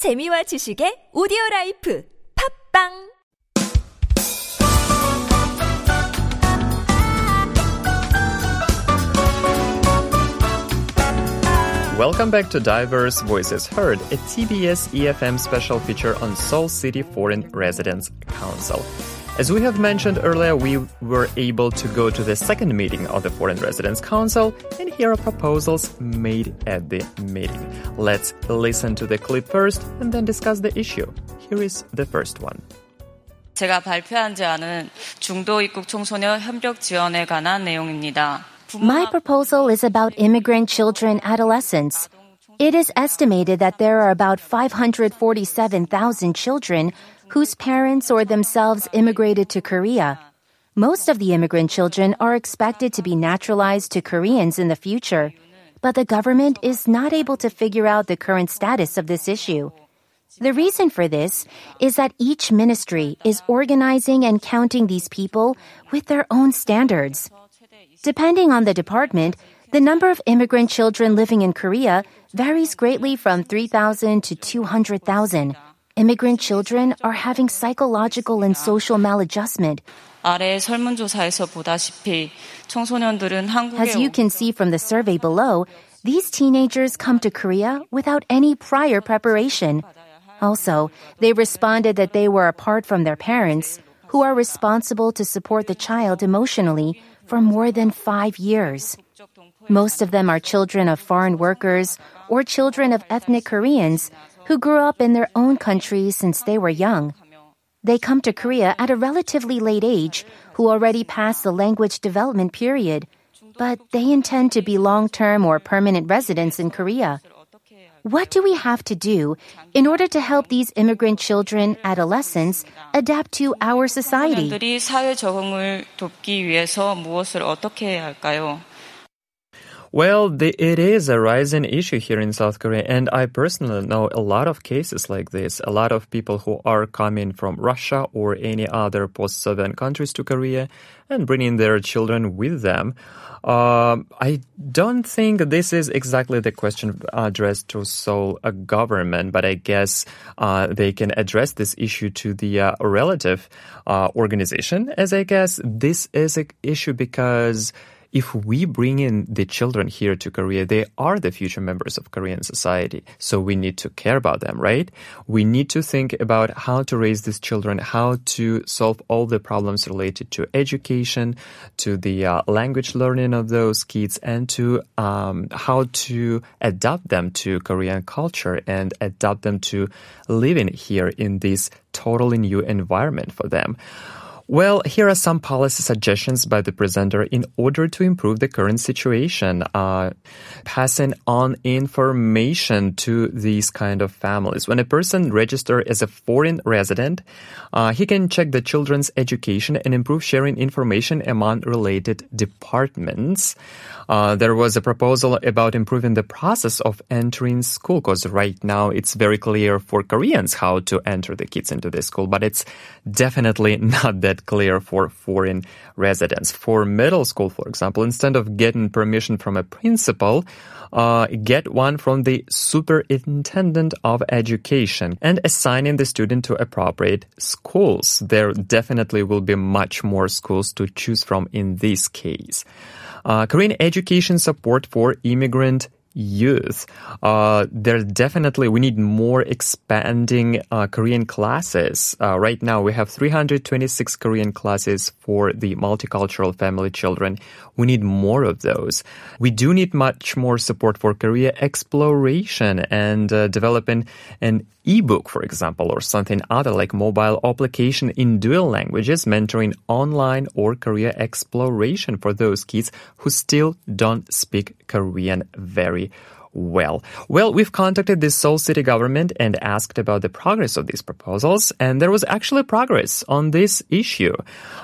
재미와 지식의 오디오 라이프 팝빵 Welcome back to Diverse Voices Heard, a TBS EFM special feature on Seoul City Foreign Residents Council. As we have mentioned earlier, we were able to go to the second meeting of the Foreign Residents Council and hear proposals made at the meeting. Let's listen to the clip first and then discuss the issue. Here is the first one. 제가 발표한 제안은 중도 입국 청소년 협력 지원에 관한 내용입니다. My proposal is about immigrant children adolescents. It is estimated that there are about 547,000 children whose parents or themselves immigrated to Korea. Most of the immigrant children are expected to be naturalized to Koreans in the future, but the government is not able to figure out the current status of this issue. The reason for this is that each ministry is organizing and counting these people with their own standards. Depending on the department, the number of immigrant children living in Korea varies greatly from 3,000 to 200,000. Immigrant children are having psychological and social maladjustment. As you can see from the survey below, these teenagers come to Korea without any prior preparation. Also, they responded that they were apart from their parents, who are responsible to support the child emotionally for more than five years. Most of them are children of foreign workers or children of ethnic Koreans who grew up in their own country since they were young. They come to Korea at a relatively late age who already passed the language development period, but they intend to be long term or permanent residents in Korea. What do we have to do in order to help these immigrant children, adolescents, adapt to our society? 청소년들이 사회 적응을 돕기 위해서 무엇을 어떻게 해야 할까요? Well, the, it is a rising issue here in South Korea, and I personally know a lot of cases like this. A lot of people who are coming from Russia or any other post-Soviet countries to Korea and bringing their children with them. Um, I don't think this is exactly the question addressed to Seoul uh, government, but I guess uh, they can address this issue to the uh, relative uh, organization. As I guess this is an issue because if we bring in the children here to Korea, they are the future members of Korean society. So we need to care about them, right? We need to think about how to raise these children, how to solve all the problems related to education, to the uh, language learning of those kids, and to um, how to adapt them to Korean culture and adapt them to living here in this totally new environment for them. Well, here are some policy suggestions by the presenter in order to improve the current situation. Uh, passing on information to these kind of families. When a person registers as a foreign resident, uh, he can check the children's education and improve sharing information among related departments. Uh, there was a proposal about improving the process of entering school because right now it's very clear for Koreans how to enter the kids into the school, but it's definitely not that clear for foreign residents. For middle school, for example, instead of getting permission from a principal, uh, get one from the superintendent of education and assigning the student to appropriate schools. There definitely will be much more schools to choose from in this case. Uh, Korean education support for immigrant youth. Uh, there definitely we need more expanding uh, Korean classes. Uh, right now we have 326 Korean classes for the multicultural family children. We need more of those. We do need much more support for Korea exploration and uh, developing an ebook, for example, or something other like mobile application in dual languages, mentoring online or Korea exploration for those kids who still don't speak Korean very well. Well, we've contacted the Seoul city government and asked about the progress of these proposals, and there was actually progress on this issue.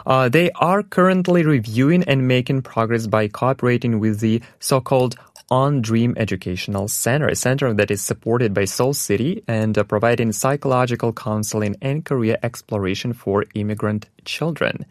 Uh, they are currently reviewing and making progress by cooperating with the so-called on Dream Educational Center, a center that is supported by Seoul City and uh, providing psychological counseling and career exploration for immigrant children.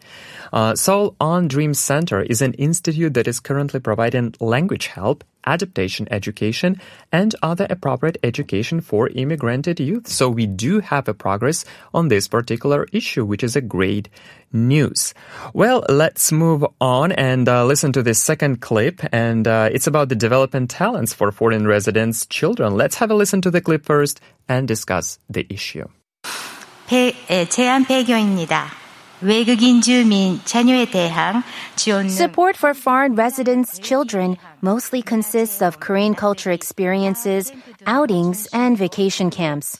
Uh, Seoul On Dream Center is an institute that is currently providing language help, adaptation education, and other appropriate education for immigrated youth. So we do have a progress on this particular issue, which is a great news. Well, let's move on and uh, listen to this second clip, and uh, it's about the development talents for foreign residents' children. Let's have a listen to the clip first and discuss the issue. 배, 예, 제안 배경입니다. 외국인 주민 자녀에 대한 지원 Support for foreign residents' children mostly consists of Korean culture experiences, outings, and vacation camps.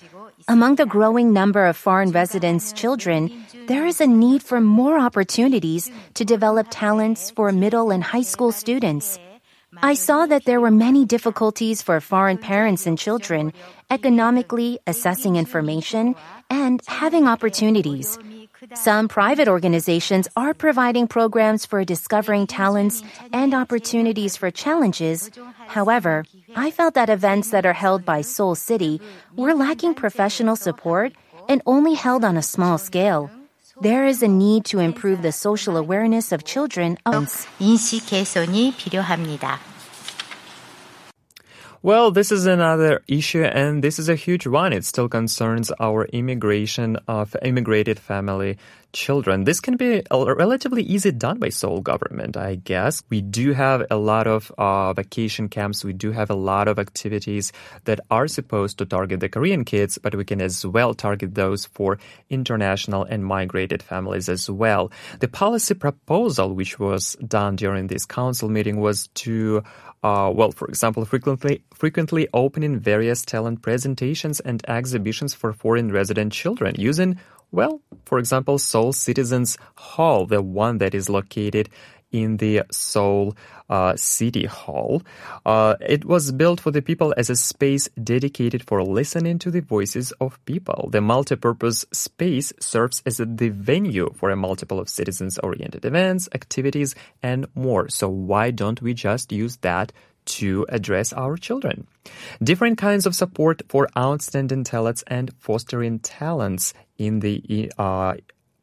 Among the growing number of foreign residents' children, there is a need for more opportunities to develop talents for middle and high school students. I saw that there were many difficulties for foreign parents and children economically assessing information and having opportunities. Some private organizations are providing programs for discovering talents and opportunities for challenges. However, I felt that events that are held by Seoul City were lacking professional support and only held on a small scale. There is a need to improve the social awareness of children. 인식 개선이 필요합니다. Well, this is another issue, and this is a huge one. It still concerns our immigration of immigrated family children. This can be relatively easy done by Seoul government, I guess. We do have a lot of uh, vacation camps. We do have a lot of activities that are supposed to target the Korean kids, but we can as well target those for international and migrated families as well. The policy proposal, which was done during this council meeting, was to uh, well, for example, frequently frequently opening various talent presentations and exhibitions for foreign resident children using, well, for example, Seoul Citizens Hall, the one that is located in the Seoul uh, City Hall. Uh, it was built for the people as a space dedicated for listening to the voices of people. The multi-purpose space serves as the venue for a multiple of citizens-oriented events, activities, and more. So why don't we just use that to address our children. Different kinds of support for outstanding talents and fostering talents in the uh,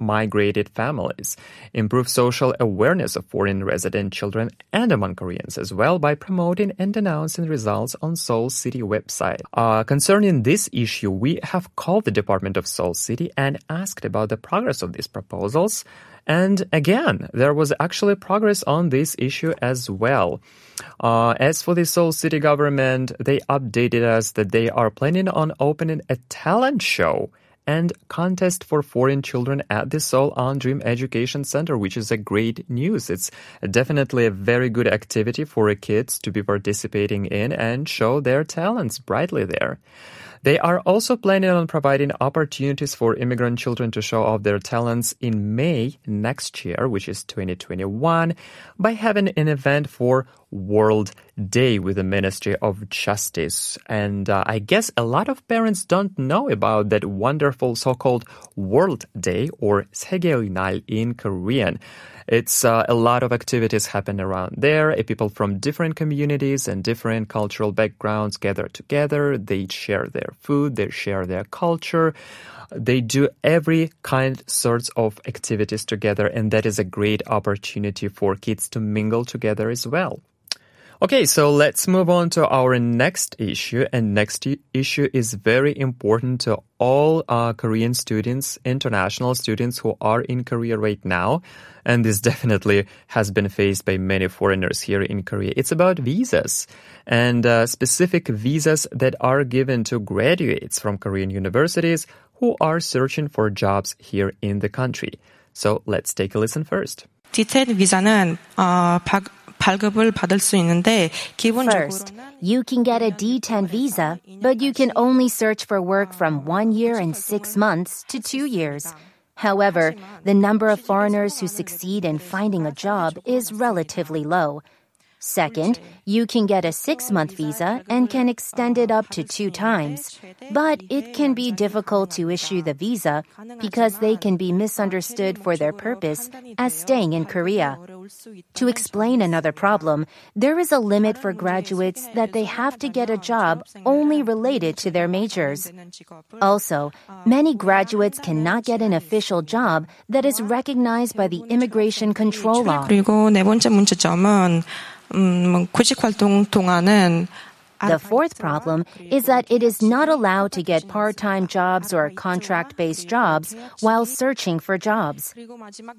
migrated families, improve social awareness of foreign resident children and among Koreans as well by promoting and announcing results on Seoul City website. Uh, concerning this issue, we have called the Department of Seoul City and asked about the progress of these proposals. And again, there was actually progress on this issue as well. Uh, as for the Seoul City government, they updated us that they are planning on opening a talent show and contest for foreign children at the Seoul On Dream Education Center, which is a great news. It's definitely a very good activity for kids to be participating in and show their talents brightly there. They are also planning on providing opportunities for immigrant children to show off their talents in May next year, which is 2021, by having an event for World Day with the Ministry of Justice. And uh, I guess a lot of parents don't know about that wonderful so-called World Day or 세계의 날 in Korean. It's uh, a lot of activities happen around there. People from different communities and different cultural backgrounds gather together. They share their food. They share their culture. They do every kind sorts of activities together, and that is a great opportunity for kids to mingle together as well. Okay, so let's move on to our next issue. And next issue is very important to all uh, Korean students, international students who are in Korea right now. And this definitely has been faced by many foreigners here in Korea. It's about visas and uh, specific visas that are given to graduates from Korean universities who are searching for jobs here in the country. So let's take a listen first. D10 비자는 어, 박, 발급을 받을 수 있는데 First, you can get a D10 visa, but you can only search for work from one year and six months to two years. However, the number of foreigners who succeed in finding a job is relatively low. Second, you can get a six month visa and can extend it up to two times. But it can be difficult to issue the visa because they can be misunderstood for their purpose as staying in Korea. To explain another problem, there is a limit for graduates that they have to get a job only related to their majors. Also, many graduates cannot get an official job that is recognized by the immigration control law. 그리고 네 번째 문제점은 음, 구직 활동 동안은 The fourth problem is that it is not allowed to get part-time jobs or contract-based jobs while searching for jobs.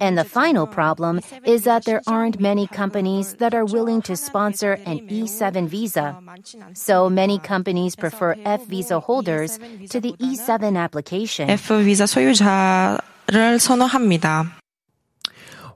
And the final problem is that there aren't many companies that are willing to sponsor an E7 visa. So many companies prefer F visa holders to the E7 application. F 비자 소유자를 선호합니다.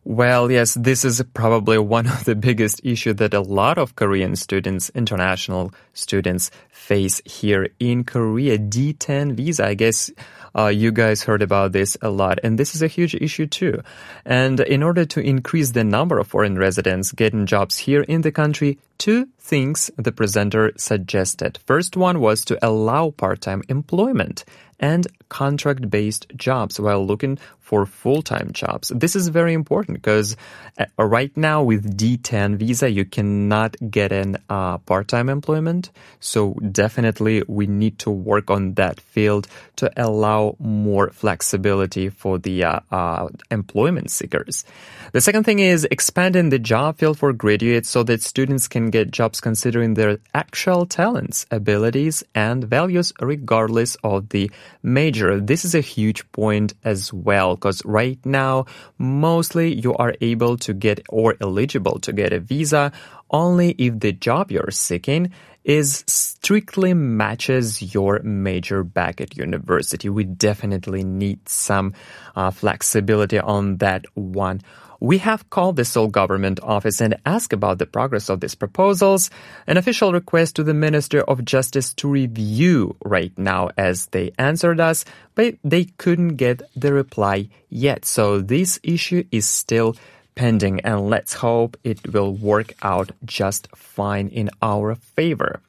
Well, yes, this is probably one of the biggest issue that a lot of Korean students, international students face here in Korea. D10 visa, I guess uh, you guys heard about this a lot, and this is a huge issue too. And in order to increase the number of foreign residents getting jobs here in the country, two things the presenter suggested. First one was to allow part-time employment and contract based jobs while looking for full time jobs. This is very important because uh, right now with D10 visa, you cannot get an uh, part time employment. So definitely we need to work on that field to allow more flexibility for the uh, uh employment seekers. The second thing is expanding the job field for graduates so that students can get jobs considering their actual talents, abilities, and values regardless of the major. This is a huge point as well because right now, mostly you are able to get or eligible to get a visa only if the job you're seeking is strictly matches your major back at university. We definitely need some uh, flexibility on that one. We have called the Seoul government office and asked about the progress of these proposals. An official request to the Minister of Justice to review right now as they answered us, but they couldn't get the reply yet. So this issue is still pending and let's hope it will work out just fine in our favor.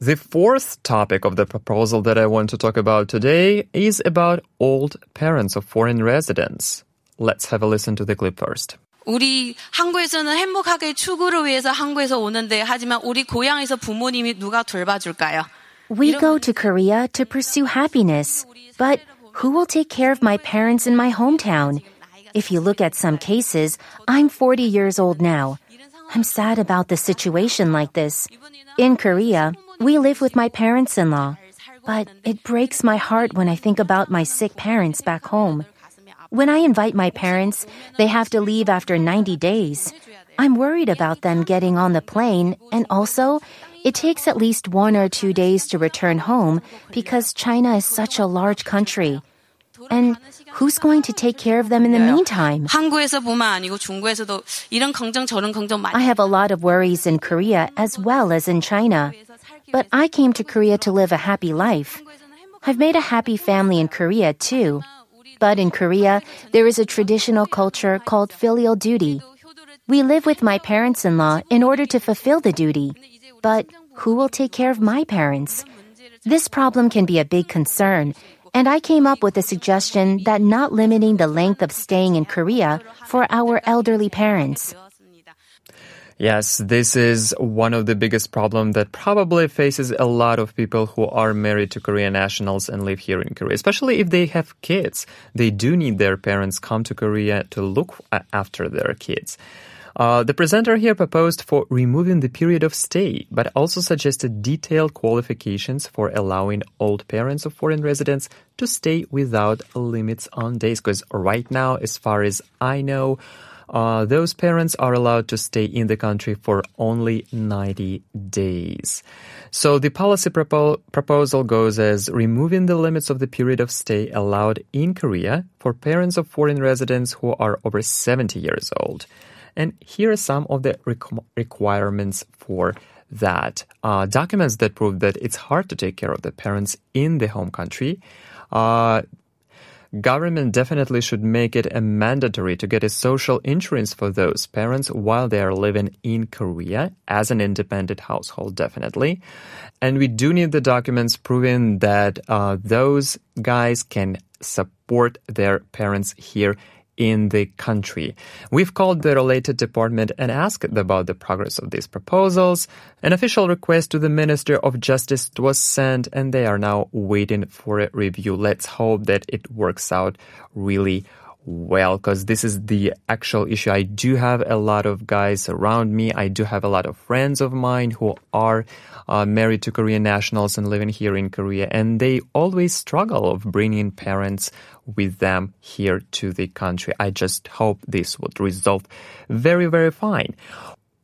The fourth topic of the proposal that I want to talk about today is about old parents of foreign residents. Let's have a listen to the clip first. 우리 한국에서는 행복하게 출구를 위해서 한국에서 오는데 하지만 우리 고향에서 부모님이 누가 돌봐줄까요? We go to Korea to pursue happiness, but who will take care of my parents in my hometown? If you look at some cases, I'm 40 years old now. I'm sad about the situation like this. In Korea, we live with my parents in law, but it breaks my heart when I think about my sick parents back home. When I invite my parents, they have to leave after 90 days. I'm worried about them getting on the plane, and also, it takes at least one or two days to return home because China is such a large country. And who's going to take care of them in the meantime? I have a lot of worries in Korea as well as in China. But I came to Korea to live a happy life. I've made a happy family in Korea too. But in Korea, there is a traditional culture called filial duty. We live with my parents in law in order to fulfill the duty. But who will take care of my parents? This problem can be a big concern, and I came up with a suggestion that not limiting the length of staying in Korea for our elderly parents. Yes, this is one of the biggest problems that probably faces a lot of people who are married to Korean nationals and live here in Korea, especially if they have kids. They do need their parents come to Korea to look after their kids. Uh, the presenter here proposed for removing the period of stay, but also suggested detailed qualifications for allowing old parents of foreign residents to stay without limits on days. Because right now, as far as I know, uh, those parents are allowed to stay in the country for only 90 days. So the policy propo- proposal goes as removing the limits of the period of stay allowed in Korea for parents of foreign residents who are over 70 years old. And here are some of the requ- requirements for that. Uh, documents that prove that it's hard to take care of the parents in the home country. Uh, government definitely should make it a mandatory to get a social insurance for those parents while they are living in Korea as an independent household, definitely. And we do need the documents proving that uh, those guys can support their parents here in the country. We've called the related department and asked about the progress of these proposals. An official request to the Minister of Justice was sent and they are now waiting for a review. Let's hope that it works out really well because this is the actual issue. I do have a lot of guys around me. I do have a lot of friends of mine who are uh, married to Korean nationals and living here in Korea, and they always struggle of bringing parents with them here to the country. I just hope this would resolve very, very fine.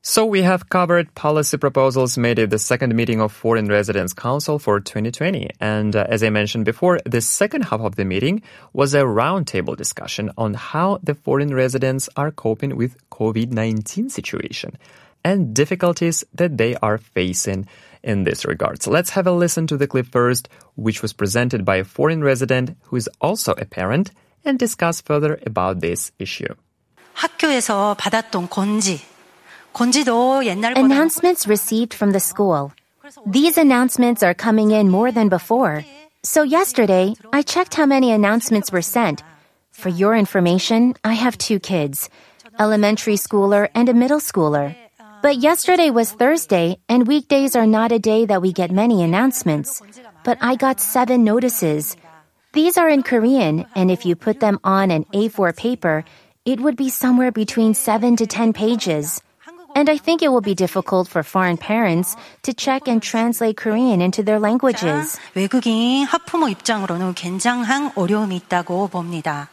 So we have covered policy proposals made at the second meeting of Foreign Residents Council for 2020. And uh, as I mentioned before, the second half of the meeting was a roundtable discussion on how the foreign residents are coping with COVID-19 situation and difficulties that they are facing in this regard. So let's have a listen to the clip first, which was presented by a foreign resident who is also a parent and discuss further about this issue. 학교에서 받았던 건지, 건지도 옛날보다 Announcements received from the school. These announcements are coming in more than before. So yesterday, I checked how many announcements were sent. For your information, I have two kids, elementary schooler and a middle schooler. But yesterday was Thursday, and weekdays are not a day that we get many announcements. But I got seven notices. These are in Korean, and if you put them on an A4 paper, it would be somewhere between seven to ten pages. And I think it will be difficult for foreign parents to check and translate Korean into their languages. 외국인 학부모 입장으로는 굉장한 어려움이 있다고 봅니다.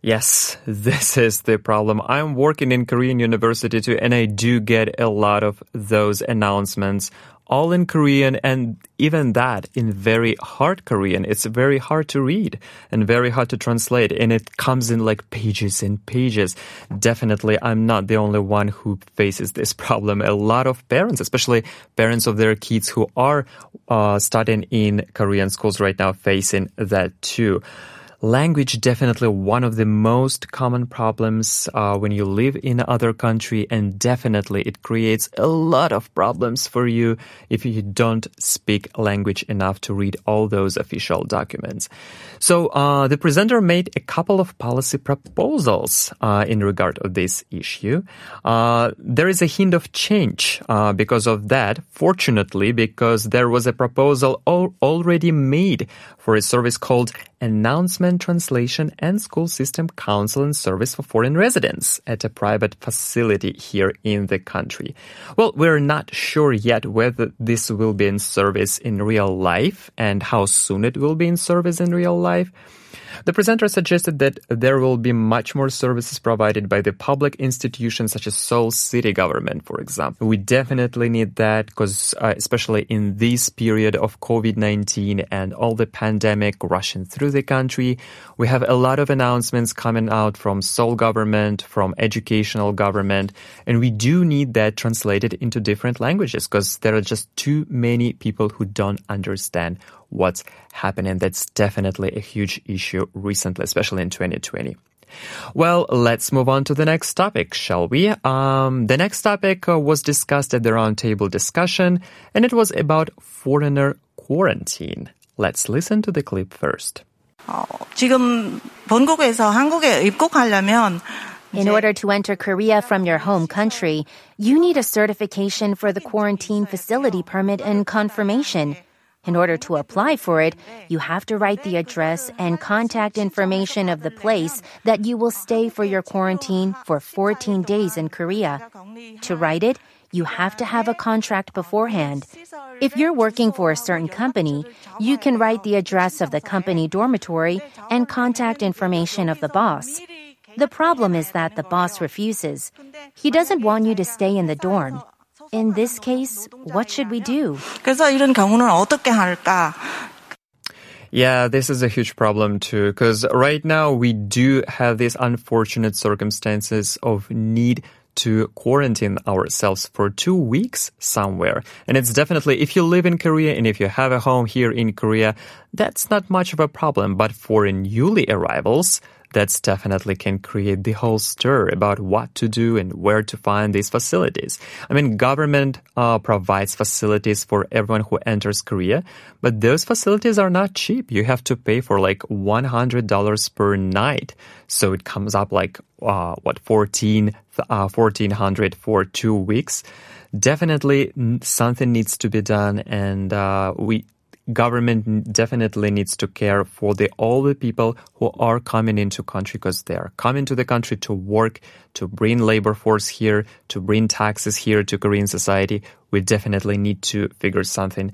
Yes, this is the problem. I'm working in Korean university too, and I do get a lot of those announcements all in Korean and even that in very hard Korean. It's very hard to read and very hard to translate and it comes in like pages and pages. Definitely, I'm not the only one who faces this problem. A lot of parents, especially parents of their kids who are uh, studying in Korean schools right now facing that too. Language definitely one of the most common problems uh, when you live in other country, and definitely it creates a lot of problems for you if you don't speak language enough to read all those official documents. So uh, the presenter made a couple of policy proposals uh, in regard of this issue. Uh, there is a hint of change uh, because of that. Fortunately, because there was a proposal al- already made for a service called Announcement Translation and School System Counsel and Service for Foreign Residents at a private facility here in the country. Well, we're not sure yet whether this will be in service in real life and how soon it will be in service in real life. The presenter suggested that there will be much more services provided by the public institutions such as Seoul city government, for example. We definitely need that because uh, especially in this period of COVID-19 and all the pandemic rushing through the country, we have a lot of announcements coming out from Seoul government, from educational government, and we do need that translated into different languages because there are just too many people who don't understand what's happening. That's definitely a huge issue recently, especially in 2020. Well, let's move on to the next topic, shall we? Um, the next topic uh, was discussed at the roundtable discussion, and it was about foreigner quarantine. Let's listen to the clip first. In order to enter Korea from your home country, you need a certification for the quarantine facility permit and confirmation. In order to apply for it, you have to write the address and contact information of the place that you will stay for your quarantine for 14 days in Korea. To write it, you have to have a contract beforehand. If you're working for a certain company, you can write the address of the company dormitory and contact information of the boss. The problem is that the boss refuses. He doesn't want you to stay in the dorm. In this case, what should we do? 그래서 이런 경우는 어떻게 할까? Yeah, this is a huge problem too, because right now we do have these unfortunate circumstances of need to quarantine ourselves for two weeks somewhere. And it's definitely, if you live in Korea and if you have a home here in Korea, that's not much of a problem. But for newly arrivals, that's definitely can create the whole stir about what to do and where to find these facilities. I mean, government uh, provides facilities for everyone who enters Korea, but those facilities are not cheap. You have to pay for like $100 per night. So it comes up like, uh, what, 14, uh, 1400 for two weeks. Definitely something needs to be done and, uh, we, government definitely needs to care for the all the people who are coming into country because they are coming to the country to work, to bring labor force here, to bring taxes here to Korean society. We definitely need to figure something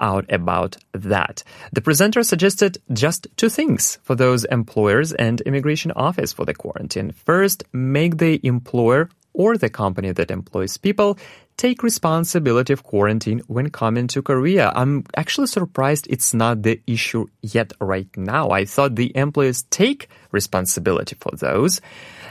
out about that. The presenter suggested just two things for those employers and immigration office for the quarantine. First, make the employer or the company that employs people take responsibility of quarantine when coming to Korea. I'm actually surprised it's not the issue yet right now. I thought the employees take responsibility for those.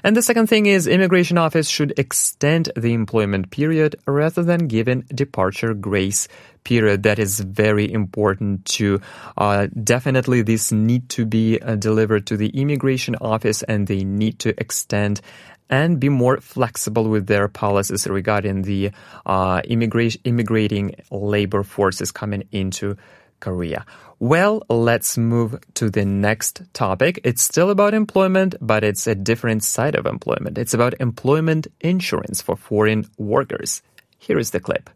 And the second thing is immigration office should extend the employment period rather than giving departure grace period. That is very important to uh, definitely this need to be uh, delivered to the immigration office and they need to extend and be more flexible with their policies regarding the uh, immigration, immigrating labor forces coming into Korea. Well, let's move to the next topic. It's still about employment, but it's a different side of employment. It's about employment insurance for foreign workers. Here is the clip.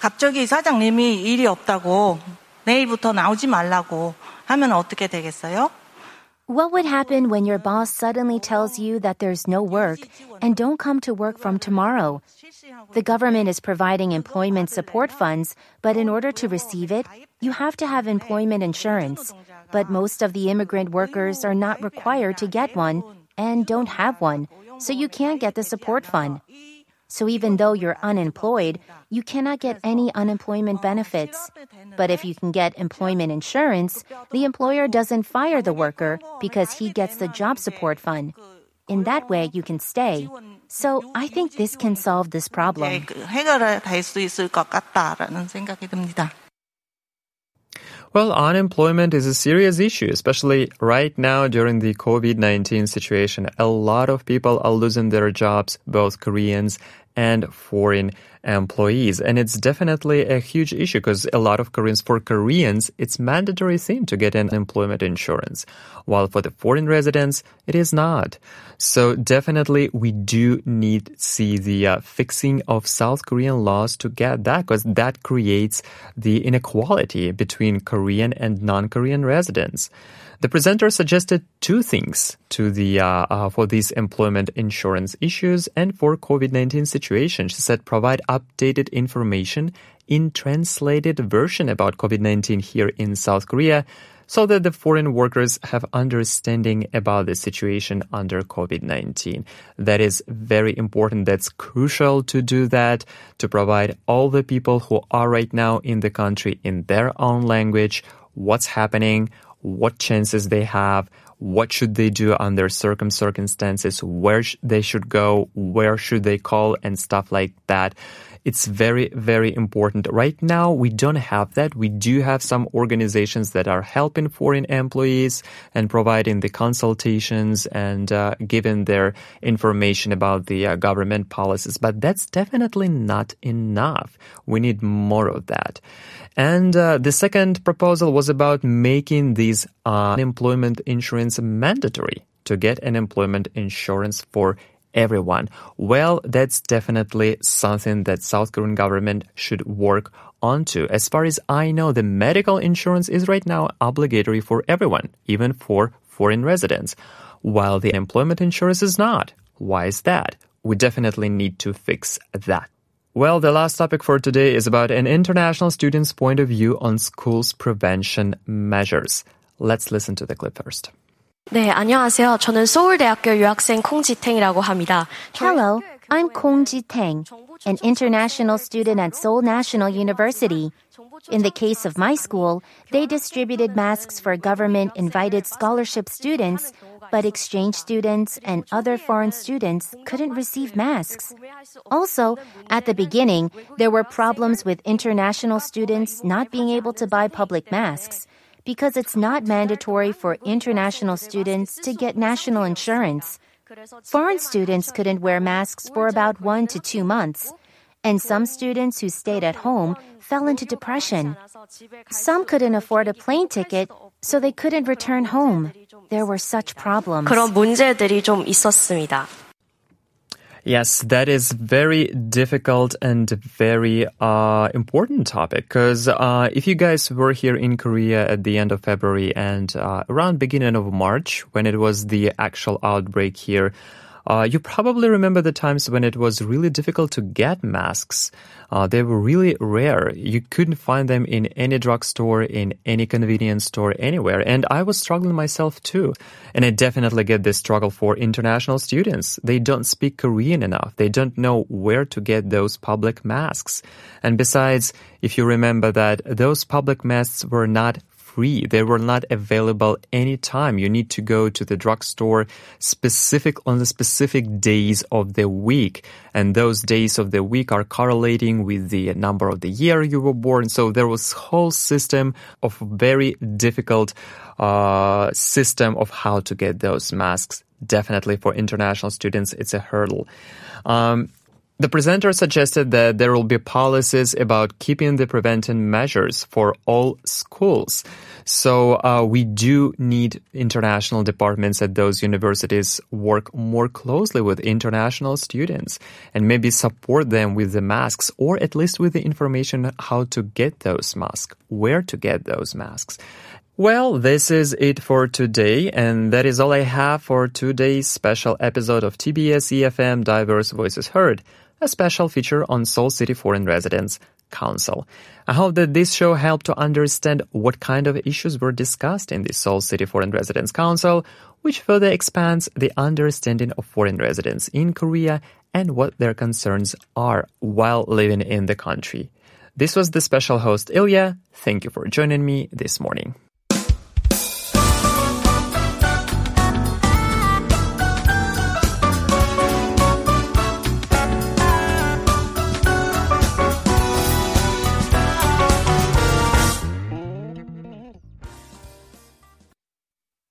갑자기 사장님이 일이 없다고 내일부터 나오지 말라고 하면 어떻게 되겠어요? What would happen when your boss suddenly tells you that there's no work and don't come to work from tomorrow? The government is providing employment support funds, but in order to receive it, you have to have employment insurance. But most of the immigrant workers are not required to get one and don't have one, so you can't get the support fund. So even though you're unemployed, you cannot get any unemployment benefits. But if you can get employment insurance, the employer doesn't fire the worker because he gets the job support fund. In that way, you can stay. So I think this can solve this problem. Well, unemployment is a serious issue, especially right now during the COVID 19 situation. A lot of people are losing their jobs, both Koreans and foreign employees. And it's definitely a huge issue because a lot of Koreans, for Koreans, it's mandatory thing to get an employment insurance. While for the foreign residents, it is not. So definitely we do need see the uh, fixing of South Korean laws to get that because that creates the inequality between Korean and non-Korean residents. The presenter suggested two things to the uh, uh, for these employment insurance issues and for COVID-19 situation. She said provide updated information in translated version about COVID-19 here in South Korea so that the foreign workers have understanding about the situation under COVID-19. That is very important. That's crucial to do that, to provide all the people who are right now in the country in their own language, what's happening, what chances they have, what should they do under certain circumstances, where sh- they should go, where should they call, and stuff like that. It's very, very important. Right now, we don't have that. We do have some organizations that are helping foreign employees and providing the consultations and uh, giving their information about the uh, government policies. But that's definitely not enough. We need more of that. And uh, the second proposal was about making these unemployment insurance mandatory to get an employment insurance for everyone. Well, that's definitely something that South Korean government should work onto. As far as I know, the medical insurance is right now obligatory for everyone, even for foreign residents, while the employment insurance is not. Why is that? We definitely need to fix that. Well, the last topic for today is about an international student's point of view on schools prevention measures. Let's listen to the clip first. 네, 안녕하세요. 저는 서울대학교 유학생 콩지탱이라고 합니다. Hello, I'm Kong Ji-teng, an international student at Seoul National University. In the case of my school, they distributed masks for government invited scholarship students, but exchange students and other foreign students couldn't receive masks. Also, at the beginning, there were problems with international students not being able to buy public masks because it's not mandatory for international students to get national insurance. Foreign students couldn't wear masks for about one to two months, and some students who stayed at home fell into depression. Some couldn't afford a plane ticket, so they couldn't return home. There were such problems. 그런 문제들이 좀 있었습니다. Yes, that is very difficult and very uh, important topic because uh, if you guys were here in Korea at the end of February and uh, around beginning of March when it was the actual outbreak here, uh, you probably remember the times when it was really difficult to get masks. Uh, they were really rare. You couldn't find them in any drugstore, in any convenience store, anywhere. And I was struggling myself too. And I definitely get this struggle for international students. They don't speak Korean enough. They don't know where to get those public masks. And besides, if you remember that those public masks were not free. They were not available anytime. You need to go to the drugstore specific on the specific days of the week. And those days of the week are correlating with the number of the year you were born. So there was whole system of very difficult uh, system of how to get those masks. Definitely for international students, it's a hurdle. Um, the presenter suggested that there will be policies about keeping the preventive measures for all schools. So uh, we do need international departments at those universities work more closely with international students and maybe support them with the masks or at least with the information how to get those masks, where to get those masks. Well, this is it for today, and that is all I have for today's special episode of TBS EFM Diverse Voices Heard a special feature on Seoul City Foreign Residents Council. I hope that this show helped to understand what kind of issues were discussed in the Seoul City Foreign Residents Council, which further expands the understanding of foreign residents in Korea and what their concerns are while living in the country. This was the special host Ilya. Thank you for joining me this morning.